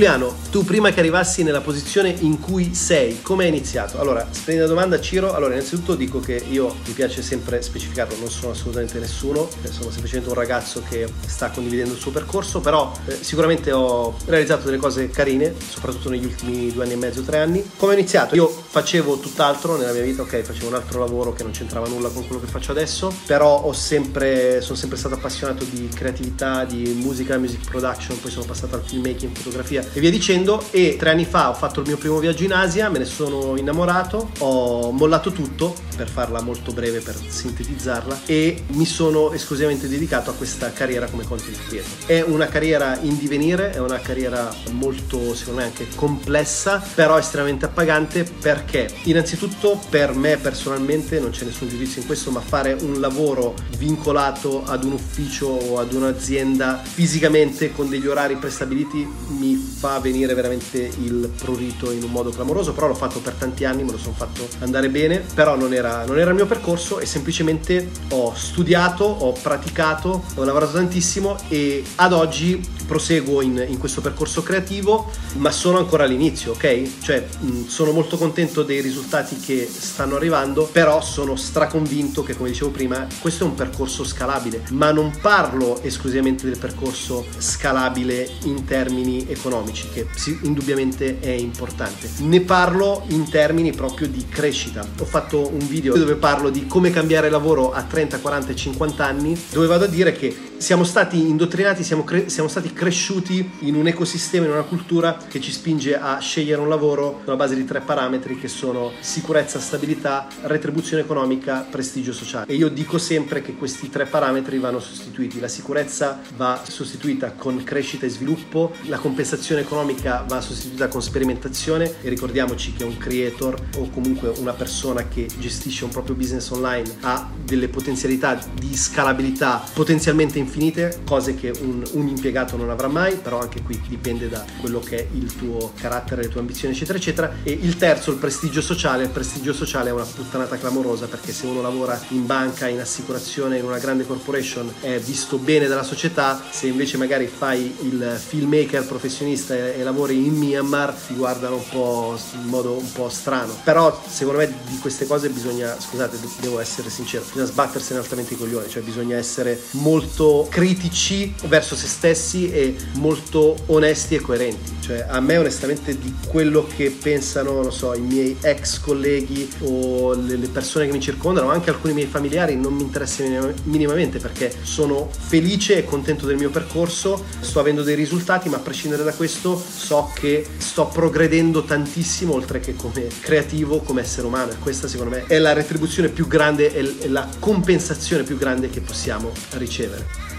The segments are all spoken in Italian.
Giuliano, tu prima che arrivassi nella posizione in cui sei, come hai iniziato? Allora, splendida domanda Ciro. Allora, innanzitutto dico che io mi piace sempre specificarlo, non sono assolutamente nessuno, eh, sono semplicemente un ragazzo che sta condividendo il suo percorso, però eh, sicuramente ho realizzato delle cose carine, soprattutto negli ultimi due anni e mezzo, tre anni. Come ho iniziato? Io facevo tutt'altro nella mia vita, ok, facevo un altro lavoro che non c'entrava nulla con quello che faccio adesso, però sempre, sono sempre stato appassionato di creatività, di musica, music production, poi sono passato al filmmaking, fotografia e via dicendo e tre anni fa ho fatto il mio primo viaggio in Asia, me ne sono innamorato, ho mollato tutto per farla molto breve, per sintetizzarla e mi sono esclusivamente dedicato a questa carriera come content creator. È una carriera in divenire, è una carriera molto secondo me anche complessa, però estremamente appagante perché innanzitutto per me personalmente non c'è nessun giudizio in questo, ma fare un lavoro vincolato ad un ufficio o ad un'azienda fisicamente con degli orari prestabiliti mi fa venire veramente il prurito in un modo clamoroso, però l'ho fatto per tanti anni, me lo sono fatto andare bene, però non era, non era il mio percorso e semplicemente ho studiato, ho praticato, ho lavorato tantissimo e ad oggi proseguo in, in questo percorso creativo, ma sono ancora all'inizio, ok? Cioè mh, sono molto contento dei risultati che stanno arrivando, però sono straconvinto che, come dicevo prima, questo è un percorso scalabile, ma non parlo esclusivamente del percorso scalabile in termini economici economici, che indubbiamente è importante. Ne parlo in termini proprio di crescita. Ho fatto un video dove parlo di come cambiare lavoro a 30, 40 e 50 anni, dove vado a dire che siamo stati indottrinati, siamo, cre- siamo, stati cresciuti in un ecosistema, in una cultura che ci spinge a scegliere un lavoro sulla base di tre parametri che sono sicurezza, stabilità, retribuzione economica, prestigio sociale. E io dico sempre che questi tre parametri vanno sostituiti. La sicurezza va sostituita con crescita e sviluppo, la compensazione economica va sostituita con sperimentazione e ricordiamoci che un creator o comunque una persona che gestisce un proprio business online ha delle potenzialità di scalabilità potenzialmente infinite, cose che un, un, impiegato non avrà mai, però anche qui dipende da quello che è il tuo carattere, le tue ambizioni, eccetera, eccetera. E il terzo, il prestigio sociale. Il prestigio sociale è una puttanata clamorosa perché se uno lavora in banca, in assicurazione, in una grande corporation, è visto bene dalla società, se invece magari fai il filmmaker professionista e, e lavori in Myanmar, ti guardano un po' in modo un po' strano. Però secondo me di queste cose bisogna, scusate, devo essere sincero, bisogna sbattersene altamente i coglioni, cioè bisogna essere molto critici verso se stessi e molto onesti e coerenti. Cioè, a me onestamente di quello che pensano, non so, i miei ex colleghi o le persone che mi circondano, anche alcuni miei familiari, non mi interessa minimamente perché sono felice e contento del mio percorso, sto avendo dei risultati, ma a prescindere da questo so che sto progredendo tantissimo oltre che come creativo, come essere umano. E questa secondo me è la retribuzione più grande e la compensazione più grande che possiamo ricevere.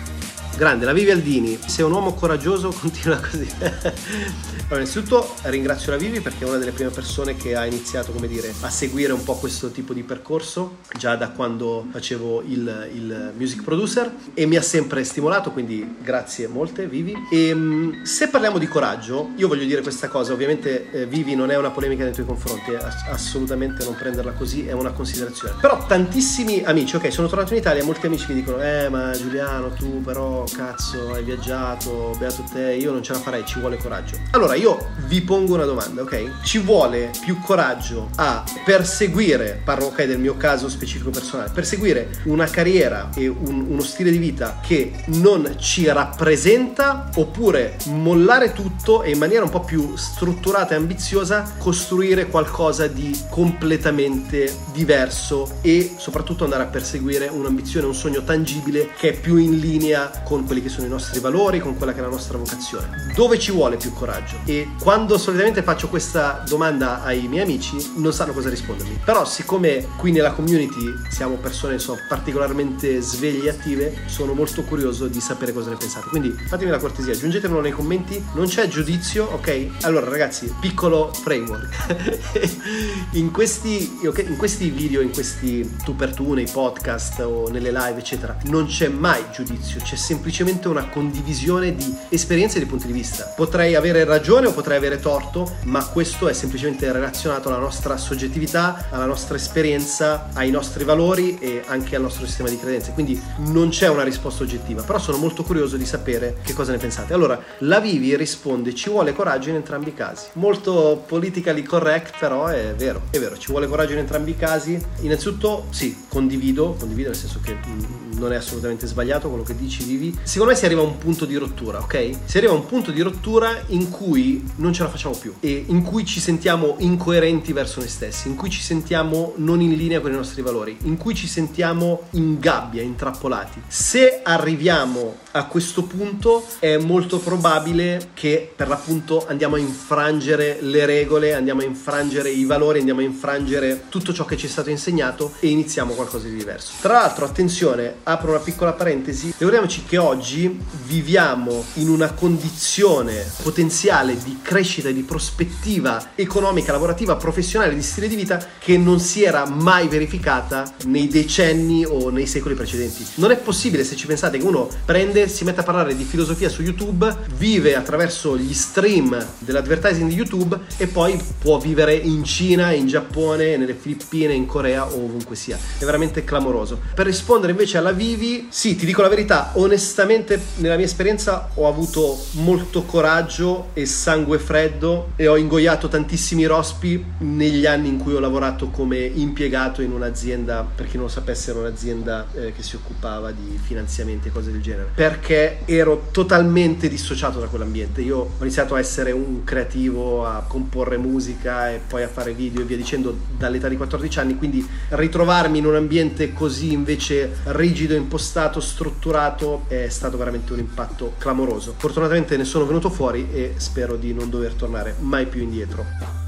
Grande, la Vivi Aldini, sei un uomo coraggioso, continua così. allora, innanzitutto ringrazio la Vivi perché è una delle prime persone che ha iniziato, come dire, a seguire un po' questo tipo di percorso, già da quando facevo il, il music producer e mi ha sempre stimolato, quindi grazie molte Vivi. E ehm, se parliamo di coraggio, io voglio dire questa cosa, ovviamente eh, Vivi non è una polemica nei tuoi confronti, eh, assolutamente non prenderla così, è una considerazione. Però tantissimi amici, ok, sono tornato in Italia molti amici mi dicono, eh ma Giuliano tu però cazzo, hai viaggiato, beato te, io non ce la farei, ci vuole coraggio. Allora io vi pongo una domanda, ok? Ci vuole più coraggio a perseguire, parlo ok del mio caso specifico personale, perseguire una carriera e un, uno stile di vita che non ci rappresenta oppure mollare tutto e in maniera un po' più strutturata e ambiziosa costruire qualcosa di completamente diverso e soprattutto andare a perseguire un'ambizione, un sogno tangibile che è più in linea con quelli che sono i nostri valori, con quella che è la nostra vocazione. Dove ci vuole più coraggio? E quando solitamente faccio questa domanda ai miei amici non sanno cosa rispondermi. Però siccome qui nella community siamo persone insomma, particolarmente sveglie e attive, sono molto curioso di sapere cosa ne pensate. Quindi fatemi la cortesia, aggiungetemelo nei commenti, non c'è giudizio, ok? Allora ragazzi, piccolo framework. in, questi, okay, in questi video, in questi tu per tu, nei podcast o nelle live, eccetera, non c'è mai giudizio, c'è sempre semplicemente una condivisione di esperienze e di punti di vista. Potrei avere ragione o potrei avere torto, ma questo è semplicemente relazionato alla nostra soggettività, alla nostra esperienza, ai nostri valori e anche al nostro sistema di credenze. Quindi non c'è una risposta oggettiva, però sono molto curioso di sapere che cosa ne pensate. Allora, la Vivi risponde ci vuole coraggio in entrambi i casi. Molto politically correct, però è vero, è vero, ci vuole coraggio in entrambi i casi. Innanzitutto sì, condivido, condivido nel senso che mm, non è assolutamente sbagliato quello che dici Vivi. Secondo me si arriva a un punto di rottura, ok? Si arriva a un punto di rottura in cui non ce la facciamo più e in cui ci sentiamo incoerenti verso noi stessi, in cui ci sentiamo non in linea con i nostri valori, in cui ci sentiamo in gabbia, intrappolati. Se arriviamo a questo punto è molto probabile che per l'appunto andiamo a infrangere le regole, andiamo a infrangere i valori, andiamo a infrangere tutto ciò che ci è stato insegnato e iniziamo qualcosa di diverso. Tra l'altro, attenzione, apro una piccola parentesi, ricordiamoci che oggi viviamo in una condizione potenziale di crescita e di prospettiva economica, lavorativa, professionale, di stile di vita che non si era mai verificata nei decenni o nei secoli precedenti. Non è possibile se ci pensate che uno prende, si mette a parlare di filosofia su YouTube, vive attraverso gli stream dell'advertising di YouTube e poi può vivere in Cina, in Giappone, nelle Filippine, in Corea o ovunque sia. È veramente clamoroso. Per rispondere invece alla Vivi, sì, ti dico la verità, onestamente nella mia esperienza ho avuto molto coraggio e sangue freddo e ho ingoiato tantissimi rospi negli anni in cui ho lavorato come impiegato in un'azienda, per chi non lo sapesse era un'azienda eh, che si occupava di finanziamenti e cose del genere, perché ero totalmente dissociato da quell'ambiente. Io ho iniziato a essere un creativo, a comporre musica e poi a fare video e via dicendo dall'età di 14 anni, quindi ritrovarmi in un ambiente così invece rigido, impostato, strutturato è stato veramente un impatto clamoroso. Fortunatamente ne sono venuto fuori e spero di non dover tornare mai più indietro.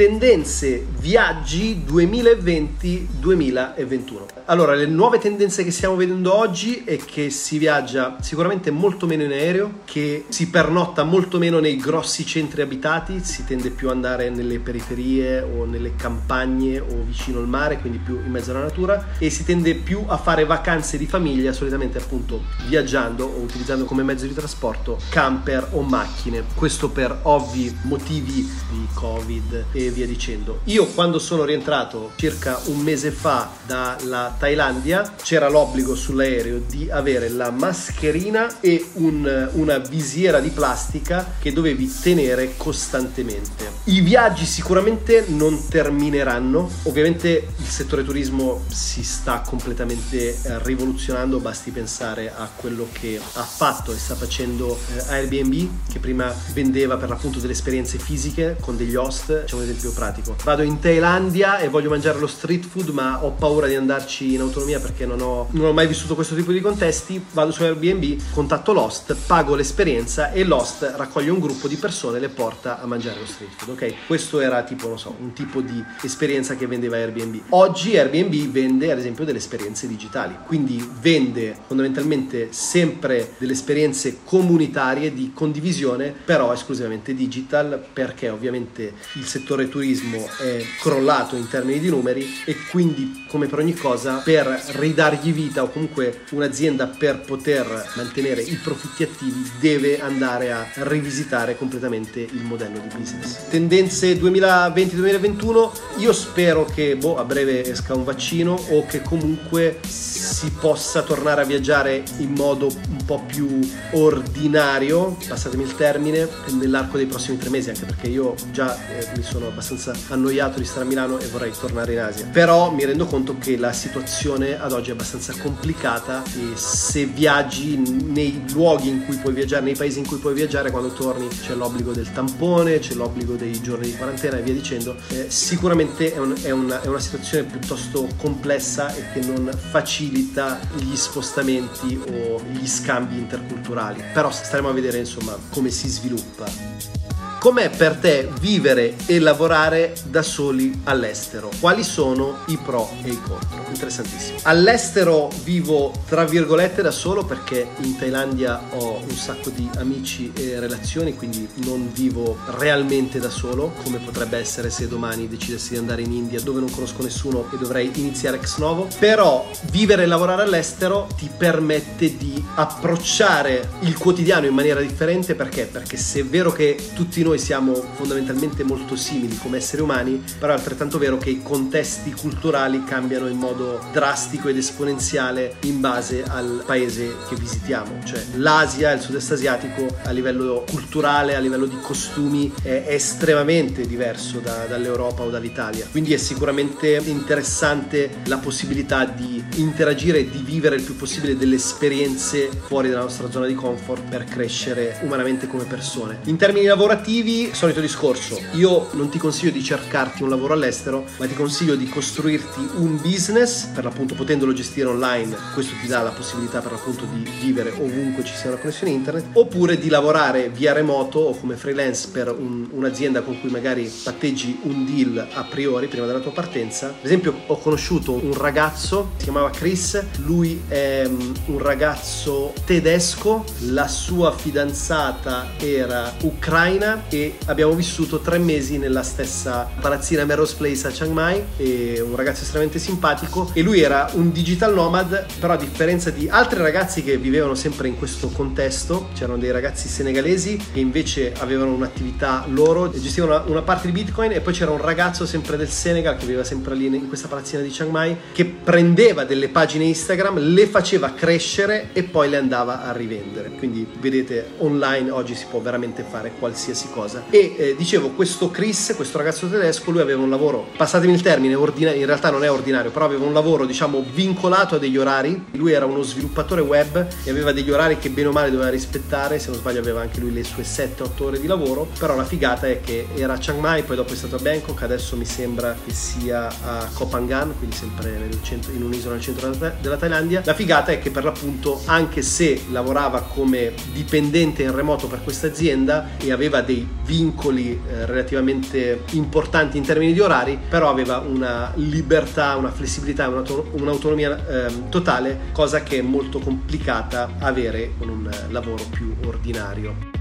Tendenze viaggi 2020-2021. Allora, le nuove tendenze che stiamo vedendo oggi è che si viaggia sicuramente molto meno in aereo, che si pernotta molto meno nei grossi centri abitati, si tende più ad andare nelle periferie o nelle campagne o vicino al mare, quindi più in mezzo alla natura e si tende più a fare vacanze di famiglia, solitamente appunto viaggiando o utilizzando come mezzo di trasporto camper o macchine. Questo per ovvi motivi di Covid e via dicendo. Io quando sono rientrato circa un mese fa dalla Thailandia c'era l'obbligo sull'aereo di avere la mascherina e un, una visiera di plastica che dovevi tenere costantemente. I viaggi sicuramente non termineranno, ovviamente il settore turismo si sta completamente eh, rivoluzionando, basti pensare a quello che ha fatto e sta facendo eh, Airbnb che prima vendeva per l'appunto delle esperienze fisiche con degli host, c'è un esempio pratico. Vado in Thailandia e voglio mangiare lo street food, ma ho paura di andarci in autonomia perché non ho, non ho mai vissuto questo tipo di contesti. Vado su Airbnb, contatto l'host, pago l'esperienza e l'host raccoglie un gruppo di persone e le porta a mangiare lo street food. Ok, questo era tipo, non so, un tipo di esperienza che vendeva Airbnb. Oggi Airbnb vende ad esempio delle esperienze digitali, quindi vende fondamentalmente sempre delle esperienze comunitarie di condivisione, però esclusivamente digital perché ovviamente il settore turismo è crollato in termini di numeri e quindi come per ogni cosa per ridargli vita o comunque un'azienda per poter mantenere i profitti attivi deve andare a rivisitare completamente il modello di business. Tendenze 2020-2021, io spero che boh, a breve esca un vaccino o che comunque si possa tornare a viaggiare in modo un po' più ordinario, passatemi il termine, nell'arco dei prossimi tre mesi, anche perché io già eh, mi sono abbastanza annoiato di stare a Milano e vorrei tornare in Asia. Però mi rendo conto che la situazione ad oggi è abbastanza complicata e se viaggi nei luoghi in cui puoi viaggiare, nei paesi in cui puoi viaggiare, quando torni c'è l'obbligo del tampone, c'è l'obbligo dei giorni di quarantena e via dicendo, eh, sicuramente è, un, è, una, è una situazione piuttosto complessa e che non facilita gli spostamenti o gli scambi interculturali. Però staremo a vedere insomma come si sviluppa. Com'è per te vivere e lavorare da soli all'estero? Quali sono i pro e i contro? Interessantissimo. All'estero vivo tra virgolette da solo perché in Thailandia ho un sacco di amici e relazioni, quindi non vivo realmente da solo, come potrebbe essere se domani decidessi di andare in India dove non conosco nessuno e dovrei iniziare ex novo. Però vivere e lavorare all'estero ti permette di approcciare il quotidiano in maniera differente perché? Perché se è vero che tutti noi siamo fondamentalmente molto simili come esseri umani, però è altrettanto vero che i contesti culturali cambiano in modo drastico ed esponenziale in base al paese che visitiamo. Cioè l'Asia, il sud-est asiatico a livello culturale, a livello di costumi è estremamente diverso da, dall'Europa o dall'Italia. Quindi è sicuramente interessante la possibilità di interagire e di vivere il più possibile delle esperienze fuori dalla nostra zona di comfort per crescere umanamente come persone. In termini lavorativi, solito discorso, io non ti consiglio di cercarti un lavoro all'estero, ma ti consiglio di costruirti un business, per l'appunto potendolo gestire online, questo ti dà la possibilità per l'appunto di vivere ovunque ci sia una connessione internet, oppure di lavorare via remoto o come freelance per un, un'azienda con cui magari patteggi un deal a priori prima della tua partenza. Ad esempio ho conosciuto un ragazzo, si chiamava Chris, lui è um, un ragazzo tedesco, la sua fidanzata era ucraina e abbiamo vissuto tre mesi nella stessa palazzina Melrose Place a Chiang Mai, e un ragazzo estremamente simpatico e lui era un digital nomad, però a differenza di altri ragazzi che vivevano sempre in questo contesto, c'erano dei ragazzi senegalesi che invece avevano un'attività loro, gestivano una, parte di Bitcoin e poi c'era un ragazzo sempre del Senegal che viveva sempre lì in questa palazzina di Chiang Mai che prendeva delle pagine Instagram, le faceva crescere e poi le andava a rivendere. Quindi vedete online oggi si può veramente fare qualsiasi cosa. E eh, dicevo, questo Chris, questo ragazzo tedesco, lui aveva un lavoro, passatemi il termine, ordinario, in realtà non è ordinario, però aveva un lavoro diciamo vincolato a degli orari. Lui era uno sviluppatore web e aveva degli orari che bene o male doveva rispettare, se non sbaglio aveva anche lui le sue 7-8 ore di lavoro, però la figata è che era a Chiang Mai, poi dopo è stato a Bangkok, adesso mi sembra che sia a Koh Phangan, quindi sempre centro, in un'isola nel centro della Thailandia. La figata è che per l'appunto anche se lavorava come dipendente in remoto per questa azienda e aveva dei vincoli eh, relativamente importanti in termini di orari, però aveva una libertà, una flessibilità, un'autonomia eh, totale, cosa che è molto complicata avere con un lavoro più ordinario.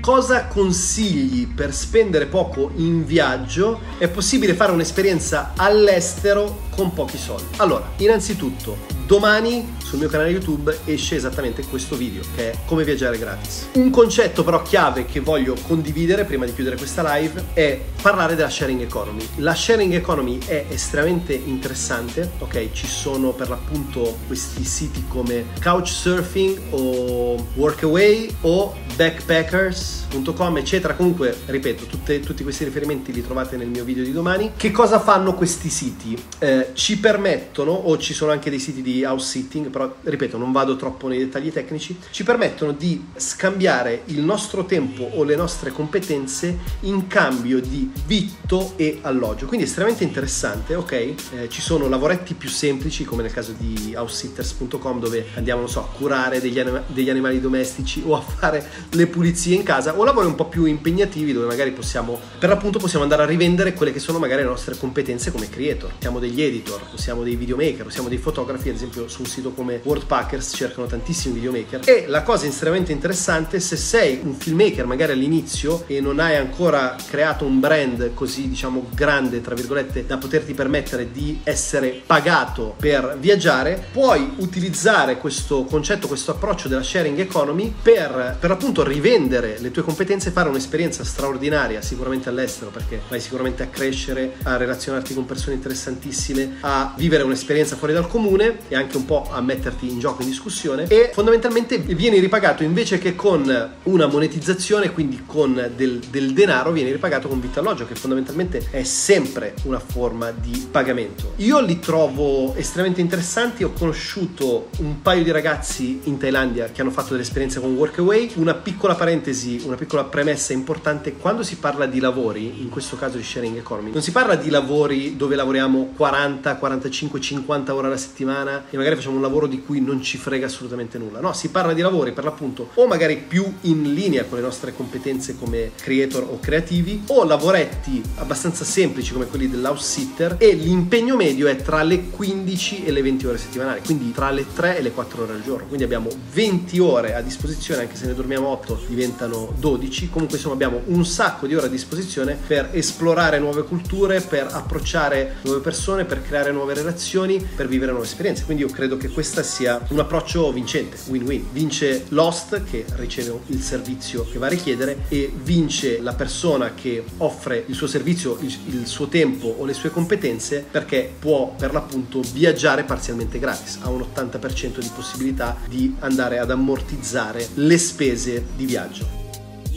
Cosa consigli per spendere poco in viaggio? È possibile fare un'esperienza all'estero con pochi soldi. Allora, innanzitutto, domani sul mio canale YouTube esce esattamente questo video che è come viaggiare gratis. Un concetto però chiave che voglio condividere prima di chiudere questa live è parlare della sharing economy. La sharing economy è estremamente interessante, ok? Ci sono per l'appunto questi siti come Couchsurfing o Workaway o backpackers.com eccetera. Comunque, ripeto, tutte, tutti questi riferimenti li trovate nel mio video di domani. Che cosa fanno questi siti? Eh, ci permettono, o ci sono anche dei siti di house sitting, però ripeto non vado troppo nei dettagli tecnici, ci permettono di scambiare il nostro tempo o le nostre competenze in cambio di vitto e alloggio. Quindi estremamente interessante, ok? Eh, ci sono lavoretti più semplici come nel caso di housesitters.com dove andiamo, non so, a curare degli, anima- degli animali domestici o a fare le pulizie in casa o lavori un po' più impegnativi dove magari possiamo, per l'appunto possiamo andare a rivendere quelle che sono magari le nostre competenze come creator. Siamo degli editor, siamo dei videomaker, siamo dei fotografi, ad esempio su un sito come Worldpackers cercano tantissimi videomaker. E la cosa estremamente interessante se sei un filmmaker magari all'inizio e non hai ancora creato un brand così diciamo grande tra virgolette da poterti permettere di essere pagato per viaggiare puoi utilizzare questo concetto questo approccio della sharing economy per per appunto rivendere le tue competenze e fare un'esperienza straordinaria sicuramente all'estero perché vai sicuramente a crescere a relazionarti con persone interessantissime a vivere un'esperienza fuori dal comune e anche un po' a metterti in gioco in discussione e fondamentalmente vieni ripagato invece che con una monetizzazione, quindi con del, del denaro, vieni ripagato con vitto alloggio, che fondamentalmente è sempre una forma di pagamento. Io li trovo estremamente interessanti, ho conosciuto un paio di ragazzi in Thailandia che hanno fatto delle esperienze con Workaway, una piccola parentesi, una piccola premessa importante, quando si parla di lavori, in questo caso di sharing economy, non si parla di lavori dove lavoriamo 40, 45, 50 ore alla settimana e magari facciamo un lavoro di cui non ci frega assolutamente nulla. No, si parla di lavori per l'appunto o magari più in linea con le nostre competenze come creator o creativi o lavoretti abbastanza semplici come quelli dell'house sitter e l'impegno medio è tra le 15 e le 20 ore settimanali, quindi tra le 3 e le 4 ore al giorno. Quindi abbiamo 20 ore a disposizione, anche se ne dormiamo 8 diventano 12. Comunque insomma abbiamo un sacco di ore a disposizione per esplorare nuove culture, per approcciare nuove persone, per creare nuove relazioni, per vivere nuove esperienze. Quindi io credo che questo sia un approccio vincente, win-win. Vince l'host che riceve il servizio che va a richiedere e vince la persona che offre il suo servizio, il, il suo tempo o le sue competenze perché può per l'appunto viaggiare parzialmente gratis, ha un 80% di possibilità di andare ad ammortizzare le spese di viaggio.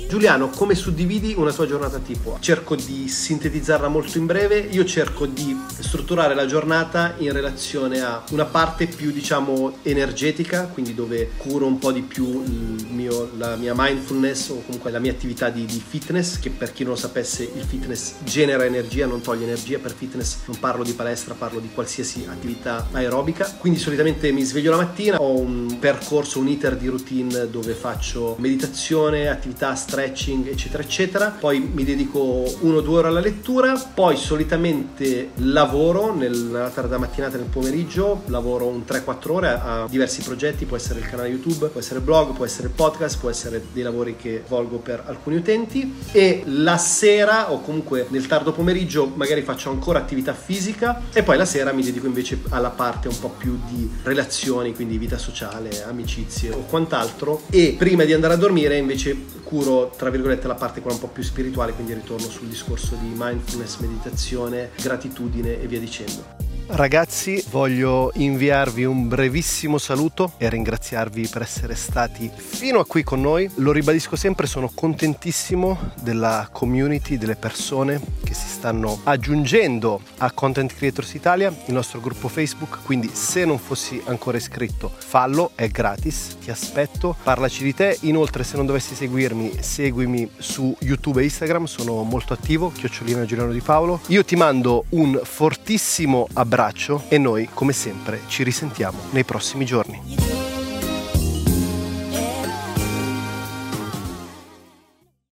Giuliano, come suddividi una tua giornata tipo? Cerco di sintetizzarla molto in breve, io cerco di strutturare la giornata in relazione a una parte più diciamo energetica, quindi dove curo un po' di più mio, la mia mindfulness o comunque la mia attività di, di, fitness, che per chi non lo sapesse il fitness genera energia, non toglie energia, per fitness non parlo di palestra, parlo di qualsiasi attività aerobica, quindi solitamente mi sveglio la mattina, ho un percorso, un iter di routine dove faccio meditazione, attività stress, stretching, eccetera, eccetera. Poi mi dedico uno o due ore alla lettura, poi solitamente lavoro nella tarda mattinata nel pomeriggio, lavoro un 3-4 ore a diversi progetti, può essere il canale YouTube, può essere il blog, può essere il podcast, può essere dei lavori che svolgo per alcuni utenti. E la sera o comunque nel tardo pomeriggio magari faccio ancora attività fisica. E poi la sera mi dedico invece alla parte un po' più di relazioni, quindi vita sociale, amicizie o quant'altro. E prima di andare a dormire invece curo tra virgolette la parte quella un po' più spirituale, quindi ritorno sul discorso di mindfulness, meditazione, gratitudine e via dicendo. Ragazzi, voglio inviarvi un brevissimo saluto e ringraziarvi per essere stati fino a qui con noi. Lo ribadisco sempre, sono contentissimo della community, delle persone che si stanno aggiungendo a Content Creators Italia, il nostro gruppo Facebook, quindi se non fossi ancora iscritto, fallo, è gratis, ti aspetto, parlaci di te. Inoltre, se non dovessi seguirmi, seguimi su YouTube e Instagram, sono molto attivo, chiocciolina Giuliano Di Paolo. Io ti mando un fortissimo abbraccio e noi, come sempre, ci risentiamo nei prossimi giorni.